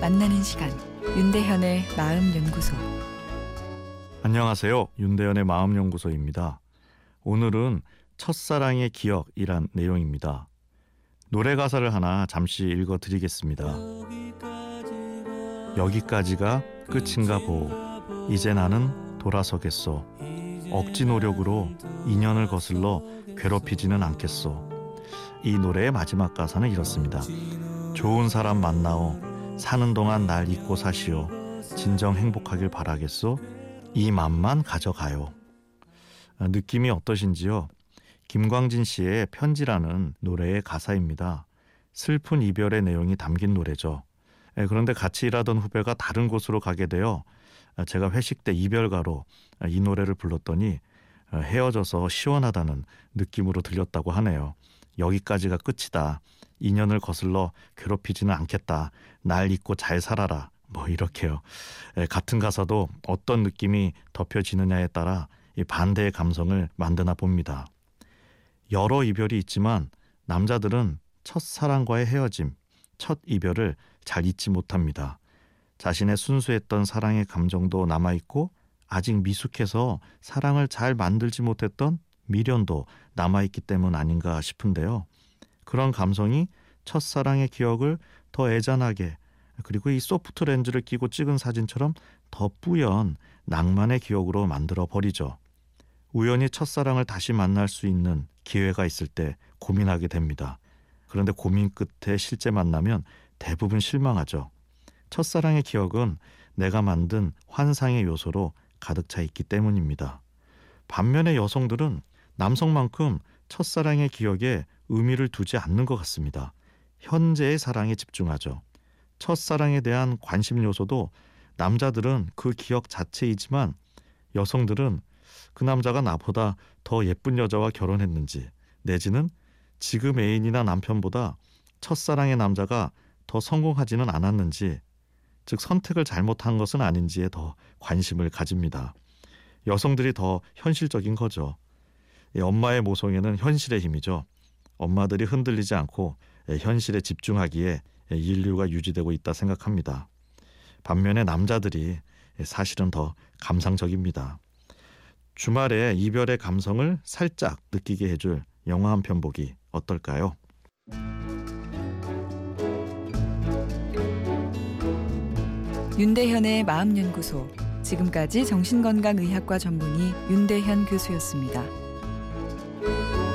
만나는 시간 윤대현의 마음 연구소 안녕하세요. 윤대현의 마음 연구소입니다. 오늘은 첫사랑의 기억이란 내용입니다. 노래 가사를 하나 잠시 읽어 드리겠습니다. 여기까지가 끝인가 보. 이제 나는 돌아서겠소. 억지 노력으로 인연을 거슬러 괴롭히지는 않겠소. 이 노래의 마지막 가사는 이렇습니다. 좋은 사람 만나오. 사는 동안 날 잊고 사시오. 진정 행복하길 바라겠소. 이 맘만 가져가요. 아, 느낌이 어떠신지요? 김광진 씨의 편지라는 노래의 가사입니다. 슬픈 이별의 내용이 담긴 노래죠. 예, 그런데 같이 일하던 후배가 다른 곳으로 가게 되어 아, 제가 회식 때 이별가로 아, 이 노래를 불렀더니 헤어져서 시원하다는 느낌으로 들렸다고 하네요. 여기까지가 끝이다. 인연을 거슬러 괴롭히지는 않겠다. 날 잊고 잘 살아라. 뭐 이렇게요. 예, 같은 가사도 어떤 느낌이 덮여지느냐에 따라 이 반대의 감성을 만드나 봅니다. 여러 이별이 있지만 남자들은 첫 사랑과의 헤어짐, 첫 이별을 잘 잊지 못합니다. 자신의 순수했던 사랑의 감정도 남아있고 아직 미숙해서 사랑을 잘 만들지 못했던 미련도 남아있기 때문 아닌가 싶은데요. 그런 감성이 첫사랑의 기억을 더 애잔하게 그리고 이 소프트 렌즈를 끼고 찍은 사진처럼 더 뿌연 낭만의 기억으로 만들어 버리죠. 우연히 첫사랑을 다시 만날 수 있는 기회가 있을 때 고민하게 됩니다. 그런데 고민 끝에 실제 만나면 대부분 실망하죠. 첫사랑의 기억은 내가 만든 환상의 요소로 가득 차 있기 때문입니다. 반면에 여성들은 남성만큼 첫사랑의 기억에 의미를 두지 않는 것 같습니다. 현재의 사랑에 집중하죠. 첫사랑에 대한 관심 요소도 남자들은 그 기억 자체이지만 여성들은 그 남자가 나보다 더 예쁜 여자와 결혼했는지 내지는 지금 애인이나 남편보다 첫사랑의 남자가 더 성공하지는 않았는지 즉 선택을 잘못한 것은 아닌지에 더 관심을 가집니다. 여성들이 더 현실적인 거죠. 엄마의 모성애는 현실의 힘이죠. 엄마들이 흔들리지 않고 현실에 집중하기에 인류가 유지되고 있다 생각합니다. 반면에 남자들이 사실은 더 감상적입니다. 주말에 이별의 감성을 살짝 느끼게 해줄 영화 한 편 보기 어떨까요? 윤대현의 마음연구소 지금까지 정신건강의학과 전문의 윤대현 교수였습니다. Música